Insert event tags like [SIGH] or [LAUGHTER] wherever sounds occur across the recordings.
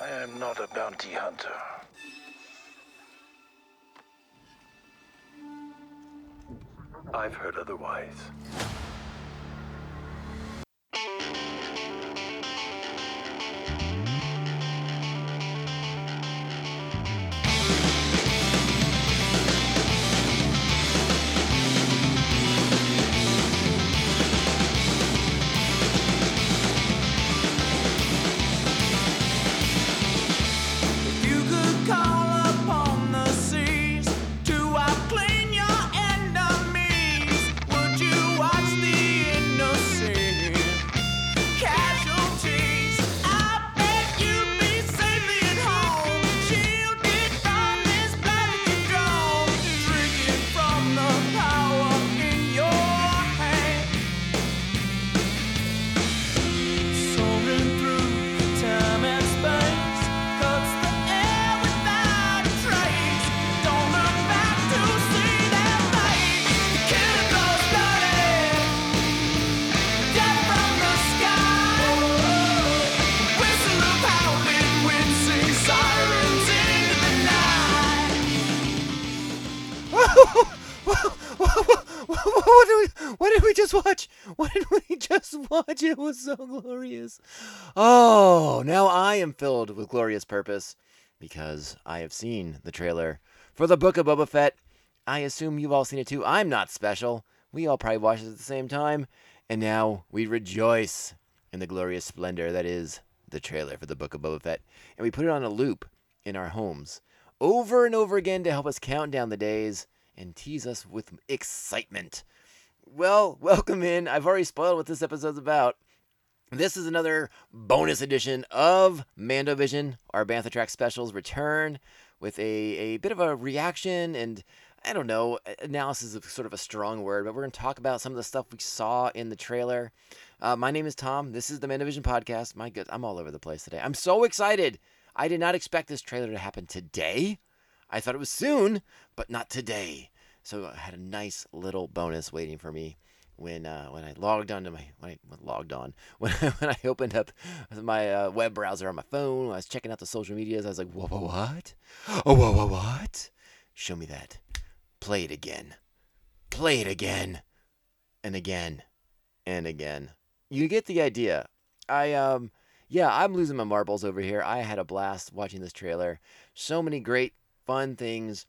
I am not a bounty hunter. I've heard otherwise. Watch? It was so glorious. Oh, now I am filled with glorious purpose because I have seen the trailer for the Book of Boba Fett. I assume you've all seen it too. I'm not special. We all probably watched it at the same time, and now we rejoice in the glorious splendor that is the trailer for the Book of Boba Fett, and we put it on a loop in our homes over and over again to help us count down the days and tease us with excitement. Well, [LAUGHS] welcome in. I've already spoiled what this episode's about. This is another bonus edition of Mando Vision. Our Bantha Track specials return with a, a bit of a reaction and I don't know, analysis is sort of a strong word, but we're going to talk about some of the stuff we saw in the trailer. Uh, my name is Tom. This is the Mando Vision podcast. My good, I'm all over the place today. I'm so excited. I did not expect this trailer to happen today. I thought it was soon, but not today. So I had a nice little bonus waiting for me when uh, when I logged on to my when I logged on [LAUGHS] when I, when I opened up my uh, web browser on my phone. I was checking out the social medias. I was like, whoa, whoa, what? Oh, whoa, whoa, what? Show me that. Play it again. Play it again, and again, and again. You get the idea. I um yeah, I'm losing my marbles over here. I had a blast watching this trailer. So many great fun things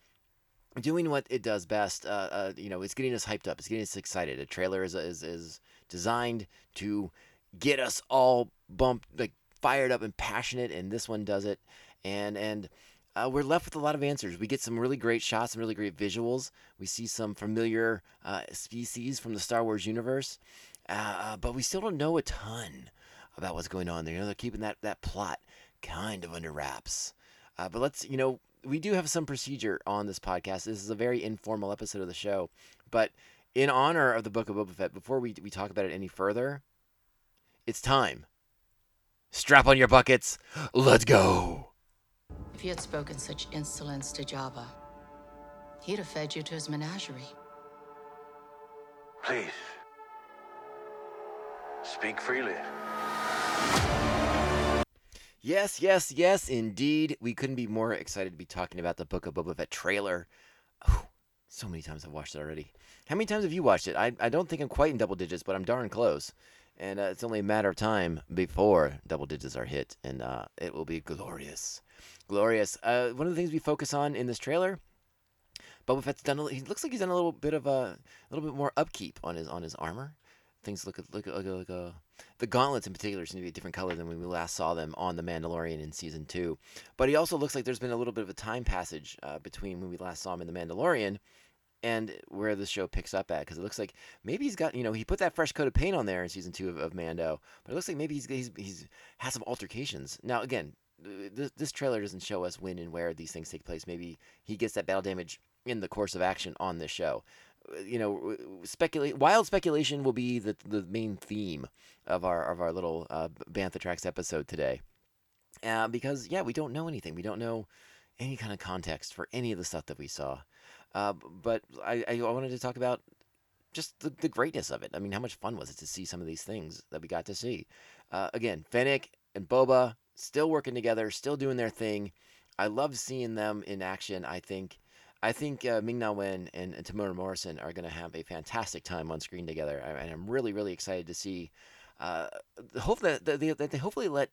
doing what it does best. Uh, uh, you know, it's getting us hyped up. It's getting us excited. A trailer is is, is designed to get us all bumped, like fired up and passionate, and this one does it. And and uh, we're left with a lot of answers. We get some really great shots, some really great visuals. We see some familiar uh, species from the Star Wars universe, uh, but we still don't know a ton about what's going on there. You know, they're keeping that that plot kind of under wraps. Uh, but let's, you know, we do have some procedure on this podcast. This is a very informal episode of the show, but in honor of the Book of Boba Fett, before we we talk about it any further, it's time. Strap on your buckets. Let's go. If you had spoken such insolence to Jabba, he'd have fed you to his menagerie. Please. Speak freely. Yes, yes, yes, indeed. We couldn't be more excited to be talking about the Book of Boba Fett trailer. Oh, so many times I've watched it already. How many times have you watched it? I, I don't think I'm quite in double digits, but I'm darn close. And uh, it's only a matter of time before double digits are hit, and uh, it will be glorious. Glorious. Uh, one of the things we focus on in this trailer, Boba Fett's done. A, he looks like he's done a little bit of a, a little bit more upkeep on his on his armor. Things look look look uh, the gauntlets in particular seem to be a different color than when we last saw them on the Mandalorian in season two. But he also looks like there's been a little bit of a time passage uh, between when we last saw him in the Mandalorian and where the show picks up at because it looks like maybe he's got you know he put that fresh coat of paint on there in season two of, of Mando, but it looks like maybe he's he's he's has some altercations. Now again, this, this trailer doesn't show us when and where these things take place. Maybe he gets that battle damage in the course of action on this show. You know, speculate. Wild speculation will be the the main theme of our of our little uh, Bantha Tracks episode today, uh, because yeah, we don't know anything. We don't know any kind of context for any of the stuff that we saw. Uh, but I, I wanted to talk about just the, the greatness of it. I mean, how much fun was it to see some of these things that we got to see? Uh, again, Fennec and Boba still working together, still doing their thing. I love seeing them in action. I think I think uh, Ming Na Wen and, and Temuera Morrison are going to have a fantastic time on screen together, I- and I'm really really excited to see. Uh, the hope that, they, they hopefully let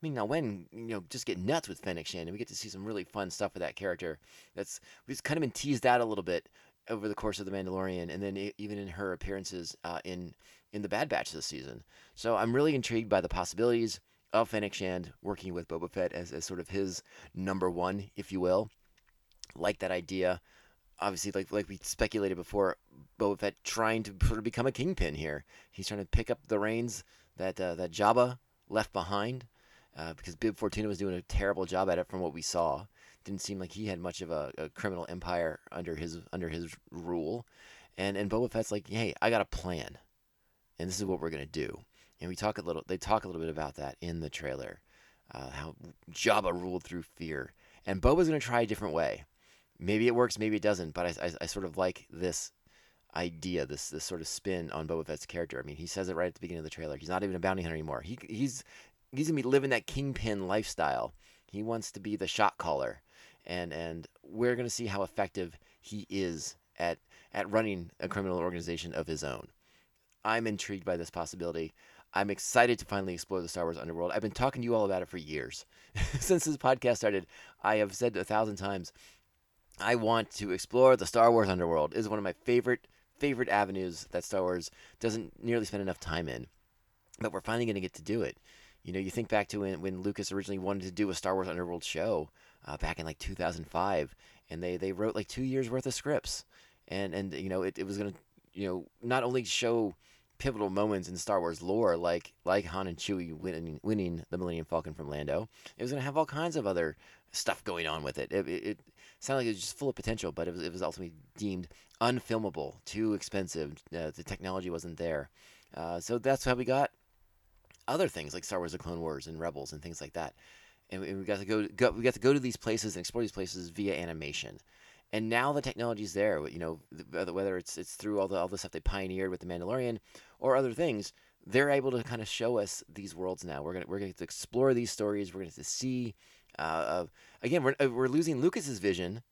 Ming Na Wen, you know, just get nuts with Fennec Shand, and we get to see some really fun stuff with that character. That's we've kind of been teased out a little bit over the course of the Mandalorian, and then even in her appearances uh, in in the Bad Batch this season. So I'm really intrigued by the possibilities of Fennec Shand working with Boba Fett as, as sort of his number one, if you will. Like that idea. Obviously, like like we speculated before, Boba Fett trying to sort of become a kingpin here. He's trying to pick up the reins that uh, that Jabba left behind, uh, because Bib Fortuna was doing a terrible job at it from what we saw. Didn't seem like he had much of a, a criminal empire under his under his rule, and and Boba Fett's like, hey, I got a plan, and this is what we're gonna do. And we talk a little. They talk a little bit about that in the trailer, uh, how Jabba ruled through fear, and Boba's gonna try a different way. Maybe it works, maybe it doesn't. But I, I, I sort of like this idea, this this sort of spin on Boba Fett's character. I mean, he says it right at the beginning of the trailer. He's not even a bounty hunter anymore. He he's he's gonna be living that kingpin lifestyle. He wants to be the shot caller, and and we're gonna see how effective he is at at running a criminal organization of his own. I'm intrigued by this possibility. I'm excited to finally explore the Star Wars underworld. I've been talking to you all about it for years. [LAUGHS] Since this podcast started, I have said a thousand times, I want to explore the Star Wars underworld. It is one of my favorite favorite avenues that Star Wars doesn't nearly spend enough time in. But we're finally going to get to do it. You know, you think back to when, when Lucas originally wanted to do a Star Wars underworld show uh, back in like 2005, and they, they wrote like two years worth of scripts, and and you know it, it was going to you know not only show pivotal moments in Star Wars lore, like like Han and Chewie winning, winning the Millennium Falcon from Lando. It was going to have all kinds of other stuff going on with it. It, it, it sounded like it was just full of potential, but it was, it was ultimately deemed unfilmable, too expensive. Uh, the technology wasn't there. Uh, so that's how we got other things like Star Wars: The Clone Wars and Rebels and things like that. And we, and we got to go, go we got to go to these places and explore these places via animation. And now the technology's there. You know, th- whether it's it's through all the all the stuff they pioneered with the Mandalorian or other things, they're able to kind of show us these worlds now. We're gonna we're gonna to explore these stories. We're gonna to see. Uh, again, we're uh, we're losing Lucas's vision,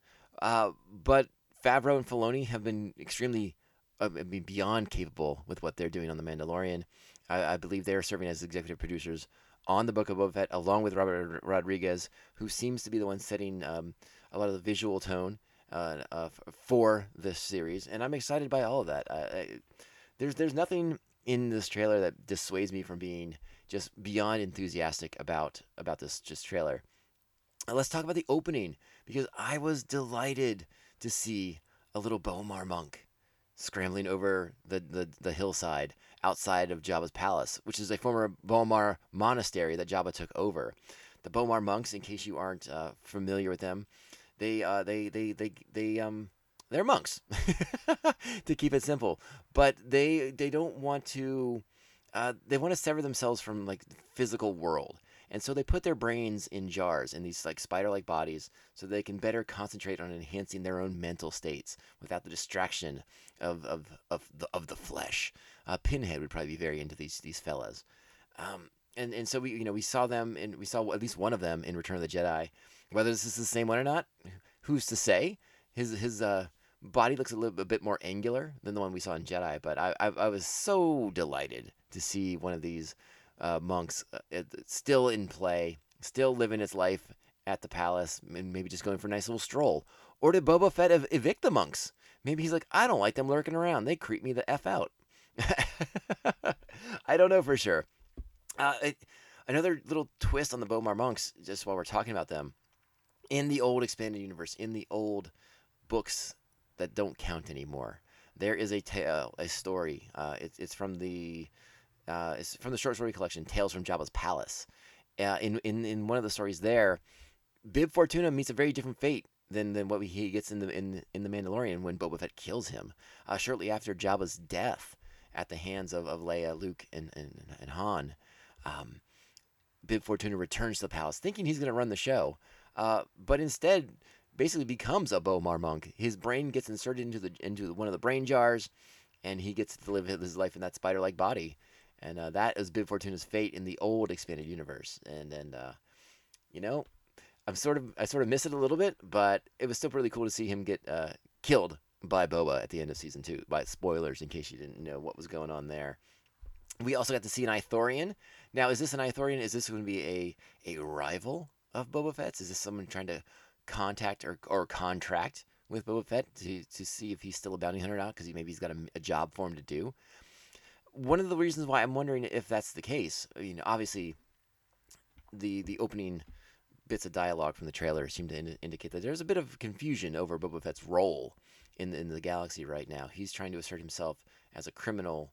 uh, but Favreau and Filoni have been extremely, uh, I mean, beyond capable with what they're doing on the Mandalorian. I, I believe they are serving as executive producers on the Book of Boba Fett, along with Robert Rodriguez, who seems to be the one setting um, a lot of the visual tone uh, uh, for this series, and I'm excited by all of that. I, I, there's there's nothing in this trailer that dissuades me from being just beyond enthusiastic about about this just trailer. Let's talk about the opening because I was delighted to see a little B'omarr monk scrambling over the, the, the hillside outside of Jabba's palace, which is a former B'omarr monastery that Jabba took over. The B'omarr monks, in case you aren't uh, familiar with them, they uh, they they they they um they're monks [LAUGHS] to keep it simple, but they they don't want to uh, they want to sever themselves from like physical world. And so they put their brains in jars in these like spider-like bodies so they can better concentrate on enhancing their own mental states without the distraction of of of the, of the flesh. Uh, Pinhead would probably be very into these these fellas. Um, and and so we you know we saw them and we saw at least one of them in Return of the Jedi. Whether this is the same one or not, who's to say? His his uh body looks a little a bit more angular than the one we saw in Jedi, but I I, I was so delighted to see one of these uh, monks uh, still in play, still living its life at the palace, and maybe just going for a nice little stroll. Or did Boba Fett ev- evict the monks? Maybe he's like, I don't like them lurking around. They creep me the f out. [LAUGHS] I don't know for sure. Uh, it, another little twist on the B'omarr monks, just while we're talking about them, in the old expanded universe, in the old books that don't count anymore, there is a tale, a story. Uh, it's it's from the uh, from the short story collection Tales from Jabba's Palace. Uh, in, in in one of the stories there, Bib Fortuna meets a very different fate than, than what he gets in the in in the Mandalorian when Boba Fett kills him. Uh, shortly after Jabba's death at the hands of, of Leia, Luke, and and, and Han, um, Bib Fortuna returns to the palace, thinking he's going to run the show, uh, but instead basically becomes a B'omarr monk. His brain gets inserted into the into one of the brain jars, and he gets to live his life in that spider-like body. And uh, that is Bib Fortuna's fate in the old expanded universe. And and uh, you know, I'm sort of I sort of miss it a little bit, but it was still really cool to see him get uh, killed by Boba at the end of season two. By spoilers, in case you didn't know what was going on there. We also got to see an Ithorian. Now, is this an Ithorian? Is this going to be a a rival of Boba Fett's? Is this someone trying to contact or, or contract with Boba Fett to, to see if he's still a bounty hunter now? Because he, maybe he's got a, a job for him to do. One of the reasons why I'm wondering if that's the case, you know, obviously, the the opening bits of dialogue from the trailer seem to ind- indicate that there's a bit of confusion over Boba Fett's role in in the galaxy right now. He's trying to assert himself as a criminal,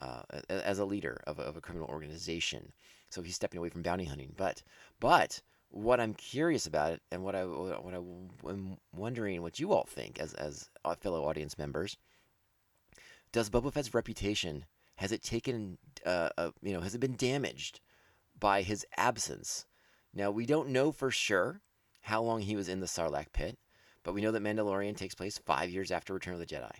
uh, as a leader of a, of a criminal organization. So he's stepping away from bounty hunting. But but what I'm curious about and what I what I am wondering what you all think as as uh, fellow audience members, does Boba Fett's reputation has it taken uh, uh, you know has it been damaged by his absence? Now we don't know for sure how long he was in the Sarlacc pit, but we know that Mandalorian takes place five years after Return of the Jedi.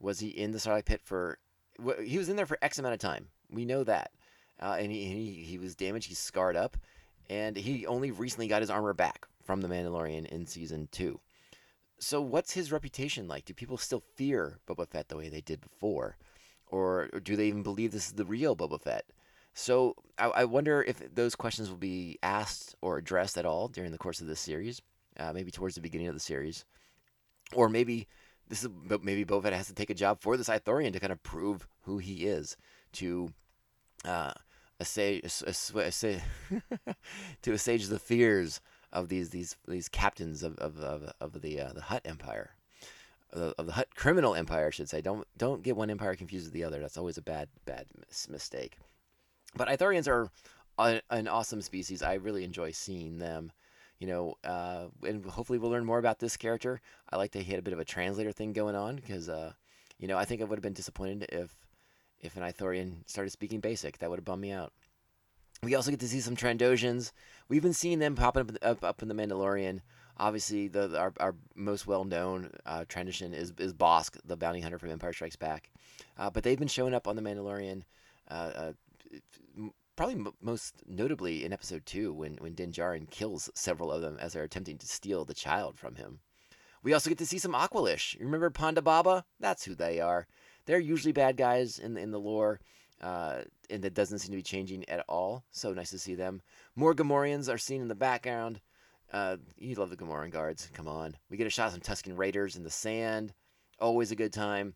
Was he in the Sarlacc pit for? wh- He was in there for X amount of time. We know that, uh, and, he, he he was damaged. He's scarred up, and he only recently got his armor back from the Mandalorian in season two. So what's his reputation like? Do people still fear Boba Fett the way they did before, or, or do they even believe this is the real Boba Fett? So I, I wonder if those questions will be asked or addressed at all during the course of this series, uh, maybe towards the beginning of the series, or maybe this is maybe Boba Fett has to take a job for this Ithorian to kind of prove who he is to uh, assay, ass- ass- assay [LAUGHS] to assuage the fears of these these these captains of of, of, of the uh, the Hutt Empire. Of of the Hutt criminal empire, I should say. Don't don't get one empire confused with the other. That's always a bad bad mis- mistake. But Ithorians are an awesome species. I really enjoy seeing them. You know, uh, and hopefully we'll learn more about this character. I like he had a bit of a translator thing going on because, uh, you know, I think I would have been disappointed if if an Ithorian started speaking basic. That would have bummed me out. We also get to see some Trandoshans. We've been seeing them popping up up, up in the Mandalorian. Obviously, the, the- our, our most well known uh, Trandoshan is is Bossk, the bounty hunter from Empire Strikes Back. Uh, but they've been showing up on the Mandalorian. Uh, uh, probably m- most notably in episode two when when Din Djarin kills several of them as they're attempting to steal the child from him. We also get to see some Aqualish. Remember Ponda Baba? That's who they are. They're usually bad guys in in the lore, uh, and that doesn't seem to be changing at all. So nice to see them. More Gamorreans are seen in the background. Uh, you love the Gamorrean guards. Come on. We get a shot of some Tusken Raiders in the sand. Always a good time.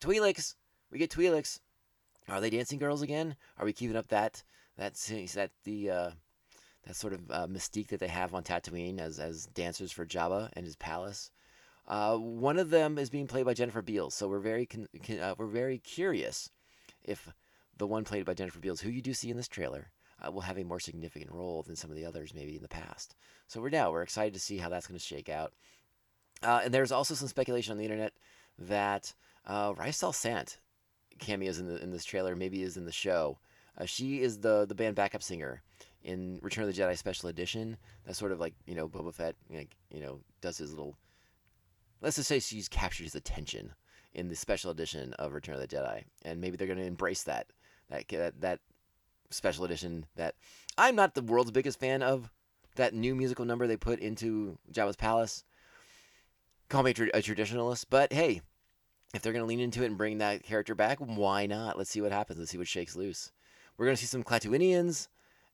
Twi'leks. We get Twi'leks. Are they dancing girls again? Are we keeping up that that that the uh, that sort of uh, mystique that they have on Tatooine as as dancers for Jabba and his palace? Uh, one of them is being played by Jennifer Beals, so we're very con- con- uh, we're very curious if the one played by Jennifer Beals, who you do see in this trailer, uh, will have a more significant role than some of the others maybe in the past. So we're now we're excited to see how that's going to shake out. Uh, and there's also some speculation on the internet that uh, Rystáll Sant cameos in the in this trailer, maybe is in the show. Uh, she is the the band backup singer in Return of the Jedi Special Edition. That's sort of like you know Boba Fett, like you know, does his little. Let's just say she's captured his attention in the special edition of Return of the Jedi, and maybe they're going to embrace that that that that special edition. That I'm not the world's biggest fan of that new musical number they put into Jabba's palace. Call me a, tra- a traditionalist, but hey, if they're going to lean into it and bring that character back, why not? Let's see what happens. Let's see what shakes loose. We're going to see some Klatooinians,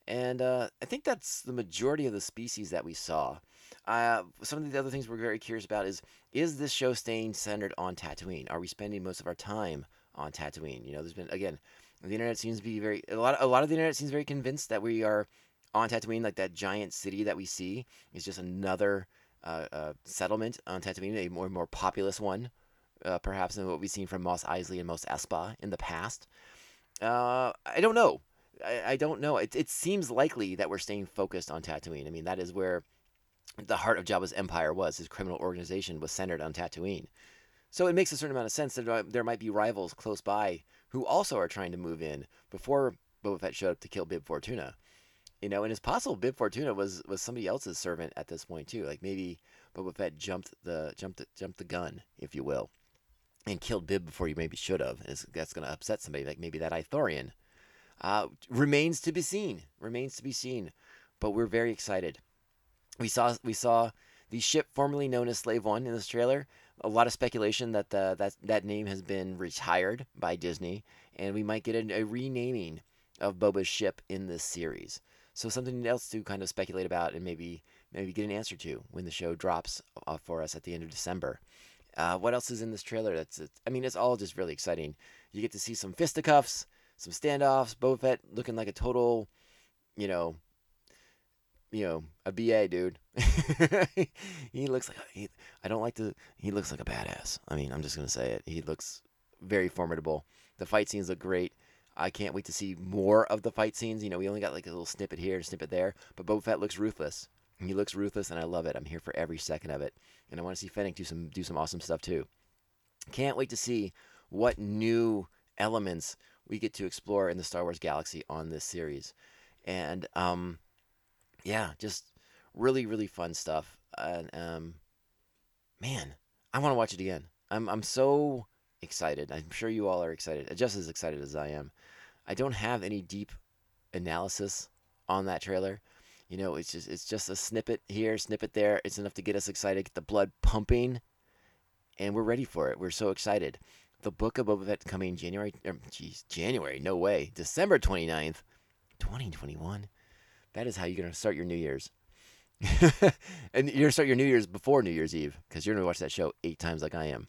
and uh, I think that's the majority of the species that we saw. Uh, some of the other things we're very curious about is is this show staying centered on Tatooine? Are we spending most of our time on Tatooine? You know, there's been again, the internet seems to be very a lot. A lot of the internet seems very convinced that we are on Tatooine, like that giant city that we see is just another uh, uh, settlement on Tatooine, a more more populous one uh, perhaps than what we've seen from Mos Eisley and Mos Espa in the past. Uh, I don't know. I, I don't know. It, it seems likely that we're staying focused on Tatooine. I mean, that is where the heart of Jabba's empire was. His criminal organization was centered on Tatooine. So it makes a certain amount of sense that there- there might be rivals close by who also are trying to move in before Boba Fett showed up to kill Bib Fortuna. You know, and it's possible Bib Fortuna was was somebody else's servant at this point too. Like maybe Boba Fett jumped the jumped jumped the gun, if you will. and killed Bib before you maybe should have. Is that's going to upset somebody like maybe that Ithorian. Uh, remains to be seen. Remains to be seen. But we're very excited. We saw we saw the ship formerly known as Slave One in this trailer. A lot of speculation that the, that that name has been retired by Disney, and we might get a, a renaming of Boba's ship in this series. So something else to kind of speculate about and maybe maybe get an answer to when the show drops uh, for us at the end of December. Uh, what else is in this trailer? That's I mean, it's all just really exciting. You get to see some fisticuffs, some standoffs. Boba Fett looking like a total, you know, you know, a BA dude. [LAUGHS] he looks like he, I don't like to. He looks like a badass. I mean, I'm just gonna say it. He looks very formidable. The fight scenes look great. I can't wait to see more of the fight scenes. You know, we only got like a little snippet here, a snippet there, but Boba Fett looks ruthless. He looks ruthless, and I love it. I'm here for every second of it, and I want to see Fennec do some do some awesome stuff too. Can't wait to see what new elements we get to explore in the Star Wars galaxy on this series, and um, yeah, just really really fun stuff. And um, man, I want to watch it again. I'm I'm so excited. I'm sure you all are excited, just as excited as I am. I don't have any deep analysis on that trailer. You know, it's just it's just a snippet here, snippet there. It's enough to get us excited, get the blood pumping, and we're ready for it. We're so excited. The book of Boba Fett coming January, jeez, January, no way, December 29th, 2021. That is how you're gonna start your New Year's. [LAUGHS] and you're gonna start your New Year's before New Year's Eve because you're gonna watch that show eight times like I am.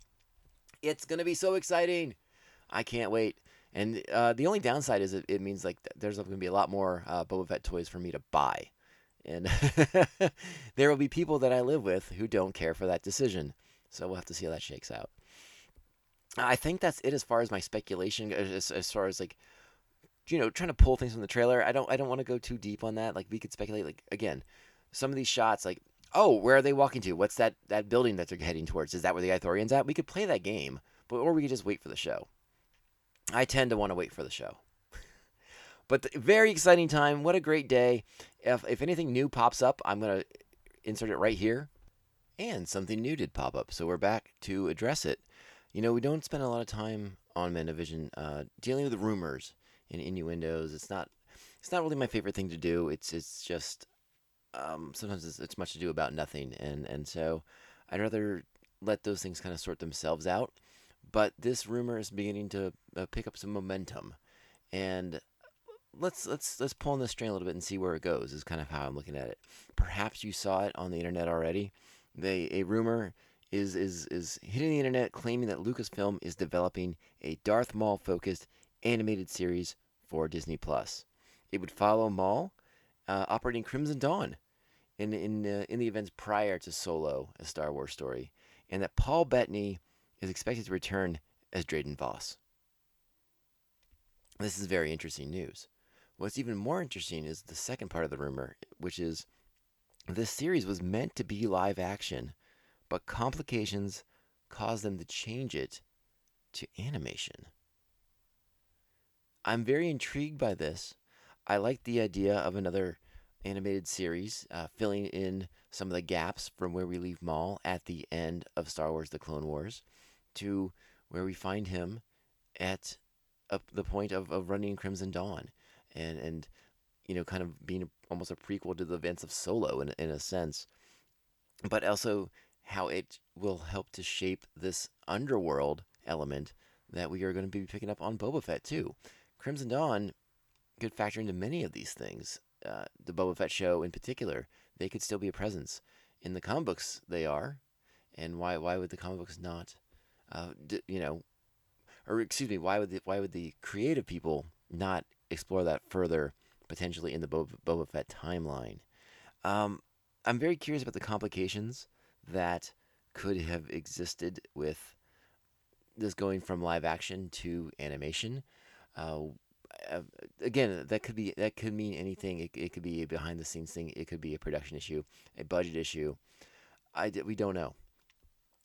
It's gonna be so exciting. I can't wait. And uh, the only downside is it, it means like there's to be a lot more uh, Boba Fett toys for me to buy, and [LAUGHS] there will be people that I live with who don't care for that decision. So we'll have to see how that shakes out. I think that's it as far as my speculation, as, as far as like, you know, trying to pull things from the trailer. I don't I don't want to go too deep on that. Like we could speculate. Like again, some of these shots, like oh, where are they walking to? What's that that building that they're heading towards? Is that where the Ithorian's at? We could play that game, but or we could just wait for the show. I tend to want to wait for the show. [LAUGHS] but the, very exciting time. What a great day. If, if anything new pops up, I'm to insert it right here. And something new did pop up. So we're back to address it. You know, we don't spend a lot of time on Mando Vision uh, dealing with rumors and innuendos. It's not it's not really my favorite thing to do. It's it's just um, sometimes it's, it's much to do about nothing, and and so I'd rather let those things kind of sort themselves out but this rumor is beginning to uh, pick up some momentum, and let's let's let's pull on the string a little bit and see where it goes. Is kind of how I'm looking at it. Perhaps you saw it on the internet already. They a rumor is is is hitting the internet claiming that Lucasfilm is developing a Darth Maul focused animated series for Disney Plus. It would follow Maul uh, operating Crimson Dawn in in uh, in the events prior to Solo, a Star Wars story, and that Paul Bettany is expected to return as Dryden Vos. This is very interesting news. What's even more interesting is the second part of the rumor, which is this series was meant to be live action, but complications caused them to change it to animation. I'm very intrigued by this. I like the idea of another animated series uh, filling in some of the gaps from where we leave Maul at the end of Star Wars The Clone Wars to where we find him at the point of, of running Crimson Dawn and, and, you know, kind of being almost a prequel to the events of Solo in, in a sense, but also how it will help to shape this underworld element that we are going to be picking up on Boba Fett too. Crimson Dawn could factor into many of these things. Uh, the Boba Fett show in particular, they could still be a presence. In the comic books, they are. And why, why would the comic books not uh, d- you know, or excuse me, why would the, why would the creative people not explore that further, potentially in the Boba, Boba Fett timeline? Um, I'm very curious about the complications that could have existed with this going from live action to animation. Uh, again, that could be that could mean anything. It, it could be a behind the scenes thing. It could be a production issue, a budget issue. I we don't know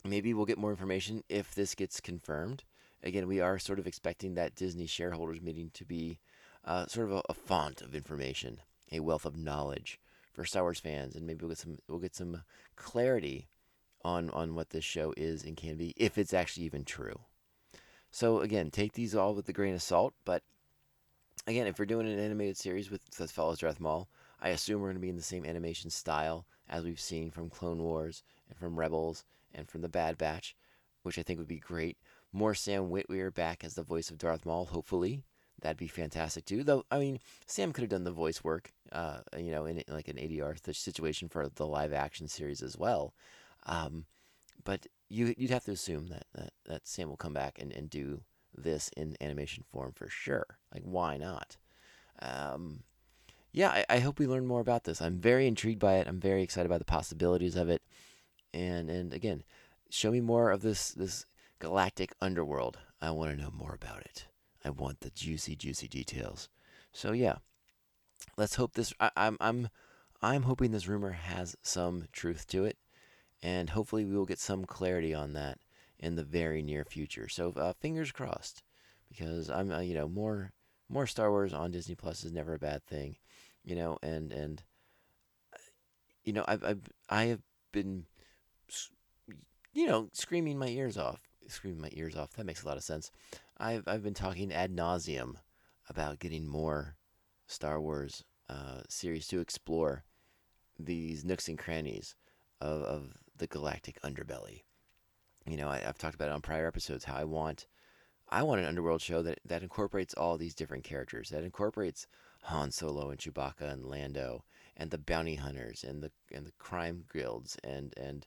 maybe we'll get more information if this gets confirmed. Again, we are sort of expecting that Disney shareholders meeting to be uh, sort of a, a, font of information, a wealth of knowledge for Star Wars fans, and maybe we'll get some we'll get some clarity on on what this show is and can be, if it's actually even true. So again, take these all with a grain of salt. But again, if we're doing an animated series with that follows Darth Maul, I assume we're going to be in the same animation style as we've seen from Clone Wars and from Rebels and from the Bad Batch, which I think would be great. More Sam Witwer back as the voice of Darth Maul, hopefully. That'd be fantastic too. Though I mean, Sam could have done the voice work, uh, you know, in like an ADR situation for the live action series as well. Um, but you you'd have to assume that, that, that Sam will come back and, and do this in animation form for sure. Like why not? Um, yeah, I, I hope we learn more about this. I'm very intrigued by it. I'm very excited by the possibilities of it. And and again, show me more of this this galactic underworld. I want to know more about it. I want the juicy, juicy details. So yeah, let's hope this. I, I'm I'm I'm hoping this rumor has some truth to it, and hopefully we will get some clarity on that in the very near future. So uh, fingers crossed, because I'm uh, you know more more Star Wars on Disney Plus is never a bad thing, you know, and and you know I've I've I have been you know screaming my ears off, screaming my ears off. That makes a lot of sense I've I've been talking ad nauseum about getting more Star Wars uh, series to explore these nooks and crannies of, of the galactic underbelly. You know, I, have talked about it on prior episodes how I want I want an underworld show that, that incorporates all these different characters, that incorporates Han Solo and Chewbacca and Lando and the bounty hunters and the and the crime guilds and and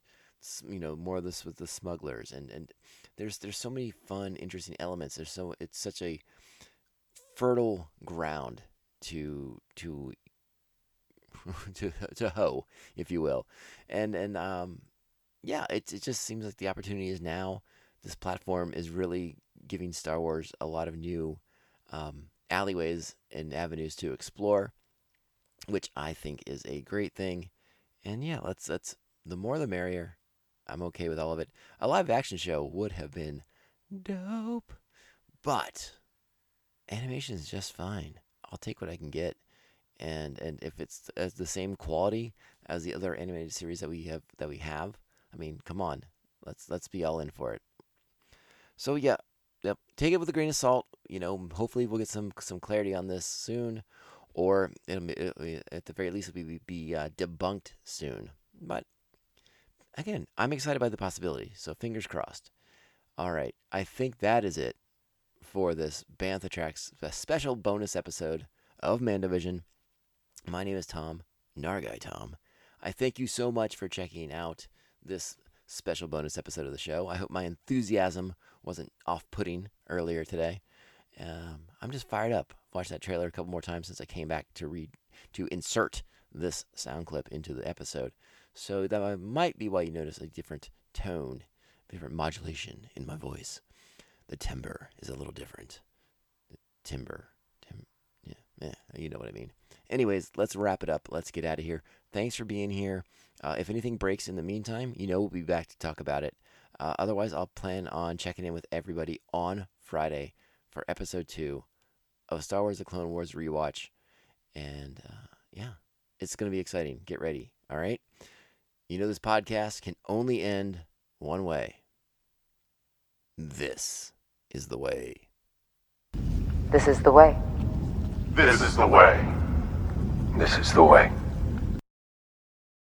you know more of this with the smugglers and and there's there's so many fun interesting elements. There's so it's such a fertile ground to to [LAUGHS] to to hoe if you will. And and um yeah it it just seems like the opportunity is now this platform is really giving Star Wars a lot of new um, alleyways and avenues to explore which I think is a great thing and yeah let's let's the more the merrier I'm okay with all of it. A live action show would have been dope, but animation is just fine. I'll take what I can get, and and if it's as the same quality as the other animated series that we have that we have, I mean, come on, let's let's be all in for it. So yeah, yep, take it with a grain of salt. You know, hopefully we'll get some some clarity on this soon, or it'll, it'll, at the very least it'll be, be uh, debunked soon. But again, I'm excited by the possibility. So fingers crossed. All right, I think that is it for this Bantha Tracks special bonus episode of Mando Vision. My name is Tom, Nargai Tom. I thank you so much for checking out this special bonus episode of the show. I hope my enthusiasm wasn't off putting earlier today. Um, I'm just fired up. Watched that trailer a couple more times since I came back to read to insert this sound clip into the episode. So that might be why you notice a different tone, different modulation in my voice. The timbre is a little different. The timbre. Tim, yeah, yeah, you know what I mean. Anyways, let's wrap it up. Let's get out of here. Thanks for being here. Uh, if anything breaks in the meantime, you know we'll be back to talk about it. Uh, otherwise, I'll plan on checking in with everybody on Friday for episode two of Star Wars: The Clone Wars rewatch, and uh, yeah, it's gonna be exciting. Get ready. All right. You know, this podcast can only end one way. This is the way. This is the way. This is the way. This is the way.